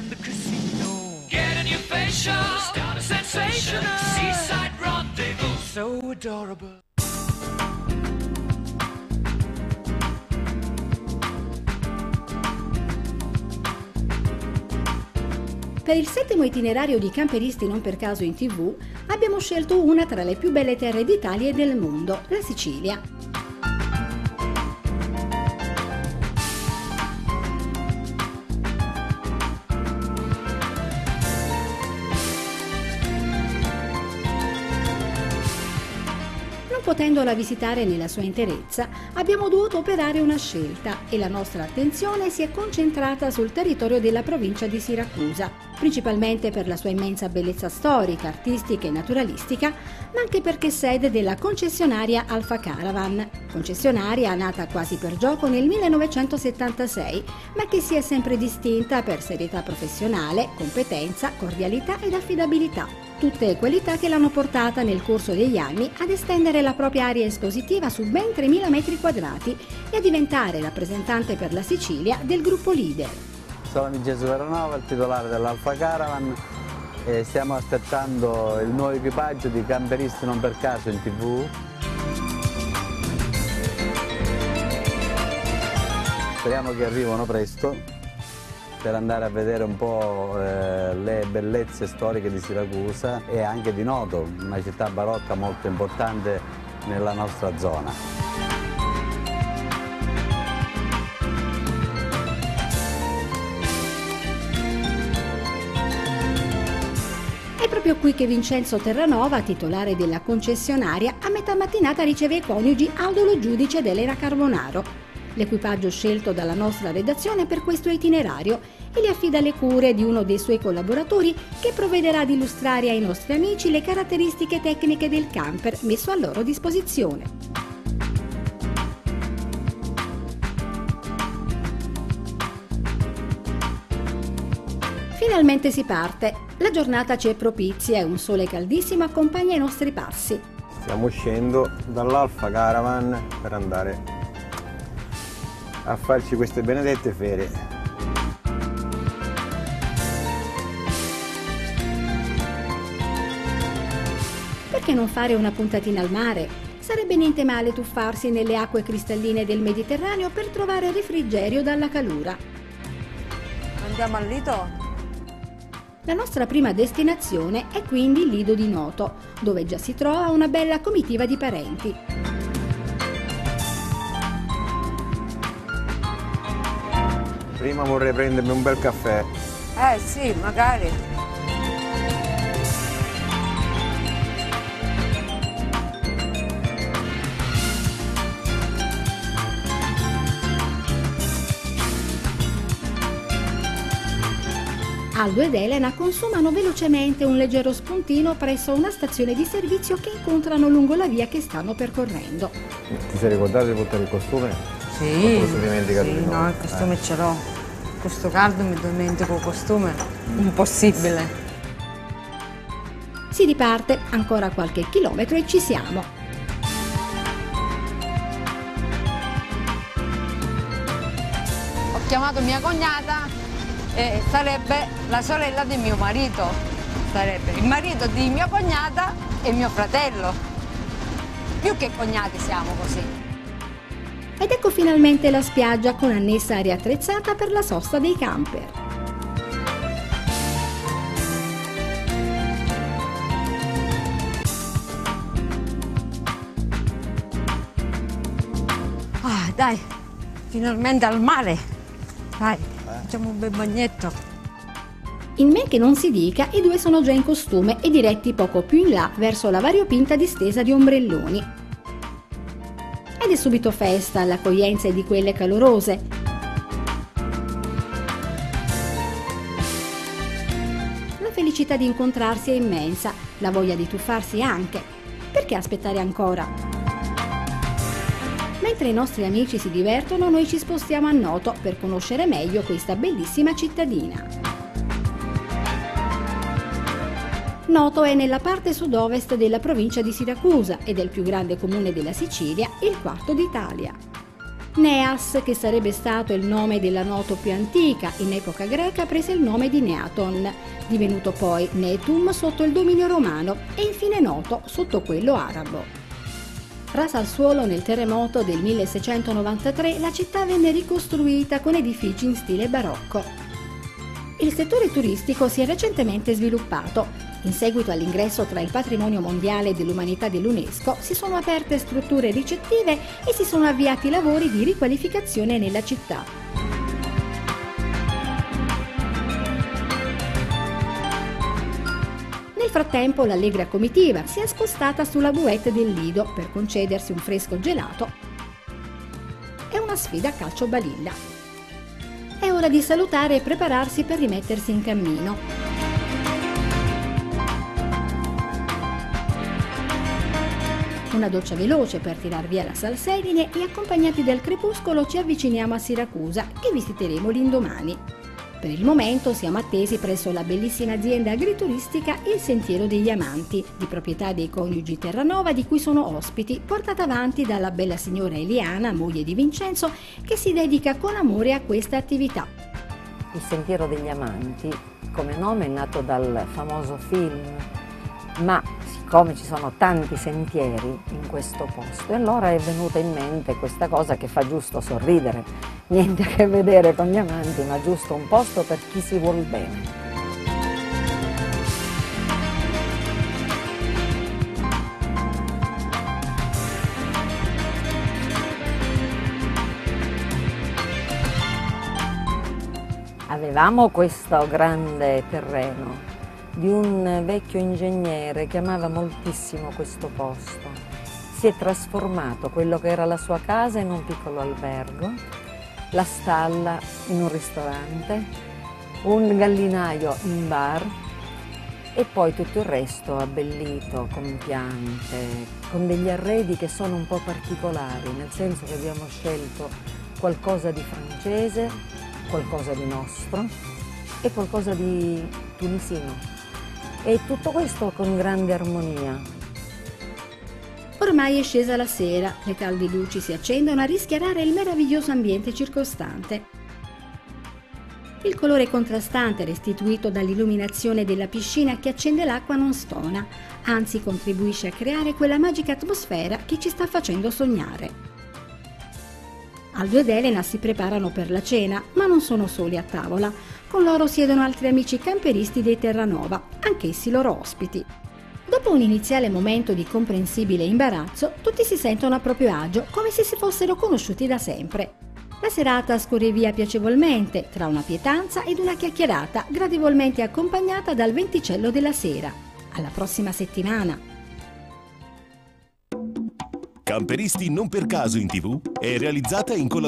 and the casino. Get a new facial, start a sensation, seaside rendezvous. So adorable. Per il settimo itinerario di camperisti non per caso in tv abbiamo scelto una tra le più belle terre d'Italia e del mondo, la Sicilia. Potendola visitare nella sua interezza, abbiamo dovuto operare una scelta e la nostra attenzione si è concentrata sul territorio della provincia di Siracusa, principalmente per la sua immensa bellezza storica, artistica e naturalistica, ma anche perché sede della concessionaria Alfa Caravan, concessionaria nata quasi per gioco nel 1976, ma che si è sempre distinta per serietà professionale, competenza, cordialità ed affidabilità tutte qualità che l'hanno portata nel corso degli anni ad estendere la propria area espositiva su ben 3.000 metri quadrati e a diventare rappresentante per la Sicilia del gruppo leader. Sono Vincenzo Terranova, il titolare dell'Alfa Caravan e stiamo aspettando il nuovo equipaggio di camperisti non per caso in tv. Speriamo che arrivino presto per andare a vedere un po' eh, le bellezze storiche di Siracusa e anche di Noto, una città barocca molto importante nella nostra zona. Proprio qui che Vincenzo Terranova, titolare della concessionaria, a metà mattinata riceve i coniugi Aldo Lo Giudice ed Elena Carbonaro, l'equipaggio scelto dalla nostra redazione per questo itinerario e le affida le cure di uno dei suoi collaboratori che provvederà ad illustrare ai nostri amici le caratteristiche tecniche del camper messo a loro disposizione. Finalmente si parte. La giornata ci è propizia e un sole caldissimo accompagna i nostri passi. Stiamo uscendo dall'Alfa Caravan per andare a farci queste benedette fere. Perché non fare una puntatina al mare? Sarebbe niente male tuffarsi nelle acque cristalline del Mediterraneo per trovare refrigerio dalla calura. Andiamo al Lido? La nostra prima destinazione è quindi il Lido di Noto, dove già si trova una bella comitiva di parenti. Prima vorrei prendermi un bel caffè. Eh sì, magari. Aldo ed Elena consumano velocemente un leggero spuntino presso una stazione di servizio che incontrano lungo la via che stanno percorrendo. Ti sei ricordato di portare il costume? Sì, sì no, il costume eh. ce l'ho. Questo caldo mi dimentico il costume, impossibile. Si riparte, ancora qualche chilometro e ci siamo. Ho chiamato mia cognata e sarebbe la sorella di mio marito. Sarebbe il marito di mia cognata e mio fratello. Più che cognati siamo così. Ed ecco finalmente la spiaggia con annessa area attrezzata per la sosta dei camper. Ah, dai, finalmente al mare. Dai, facciamo un bel bagnetto. In me che non si dica, i due sono già in costume e diretti poco più in là verso la variopinta distesa di ombrelloni è subito festa, l'accoglienza è di quelle calorose. La felicità di incontrarsi è immensa, la voglia di tuffarsi anche. Perché aspettare ancora? Mentre i nostri amici si divertono, noi ci spostiamo a Noto per conoscere meglio questa bellissima cittadina. Noto è nella parte sud-ovest della provincia di Siracusa ed è il più grande comune della Sicilia il quarto d'Italia. Neas, che sarebbe stato il nome della noto più antica, in epoca greca prese il nome di Neaton, divenuto poi Netum sotto il dominio romano e infine noto sotto quello arabo. Rasa al suolo nel terremoto del 1693, la città venne ricostruita con edifici in stile barocco. Il settore turistico si è recentemente sviluppato in seguito all'ingresso tra il patrimonio mondiale dell'umanità dell'UNESCO si sono aperte strutture ricettive e si sono avviati lavori di riqualificazione nella città. Nel frattempo l'allegra comitiva si è spostata sulla bouette del Lido per concedersi un fresco gelato e una sfida a calcio balilla. È ora di salutare e prepararsi per rimettersi in cammino. Una doccia veloce per tirar via la salsedine e accompagnati dal crepuscolo ci avviciniamo a Siracusa che visiteremo l'indomani. Per il momento siamo attesi presso la bellissima azienda agrituristica Il Sentiero degli Amanti, di proprietà dei coniugi Terranova di cui sono ospiti, portata avanti dalla bella signora Eliana, moglie di Vincenzo, che si dedica con amore a questa attività. Il Sentiero degli Amanti, come nome, è nato dal famoso film, ma siccome ci sono tanti sentieri in questo posto, allora è venuta in mente questa cosa che fa giusto sorridere, niente a che vedere con gli amanti, ma giusto un posto per chi si vuol bene. Avevamo questo grande terreno di un vecchio ingegnere che amava moltissimo questo posto. Si è trasformato quello che era la sua casa in un piccolo albergo, la stalla in un ristorante, un gallinaio in bar e poi tutto il resto abbellito con piante, con degli arredi che sono un po' particolari, nel senso che abbiamo scelto qualcosa di francese, qualcosa di nostro e qualcosa di tunisino. E tutto questo con grande armonia. Ormai è scesa la sera, le calde luci si accendono a rischiarare il meraviglioso ambiente circostante. Il colore contrastante restituito dall'illuminazione della piscina che accende l'acqua non stona, anzi contribuisce a creare quella magica atmosfera che ci sta facendo sognare. Aldo ed Elena si preparano per la cena, ma non sono soli a tavola. Con loro siedono altri amici camperisti dei Terranova, anch'essi loro ospiti. Dopo un iniziale momento di comprensibile imbarazzo, tutti si sentono a proprio agio, come se si fossero conosciuti da sempre. La serata scorre via piacevolmente, tra una pietanza ed una chiacchierata, gradevolmente accompagnata dal venticello della sera. Alla prossima settimana! Camperisti non per caso in tv è realizzata in collaborazione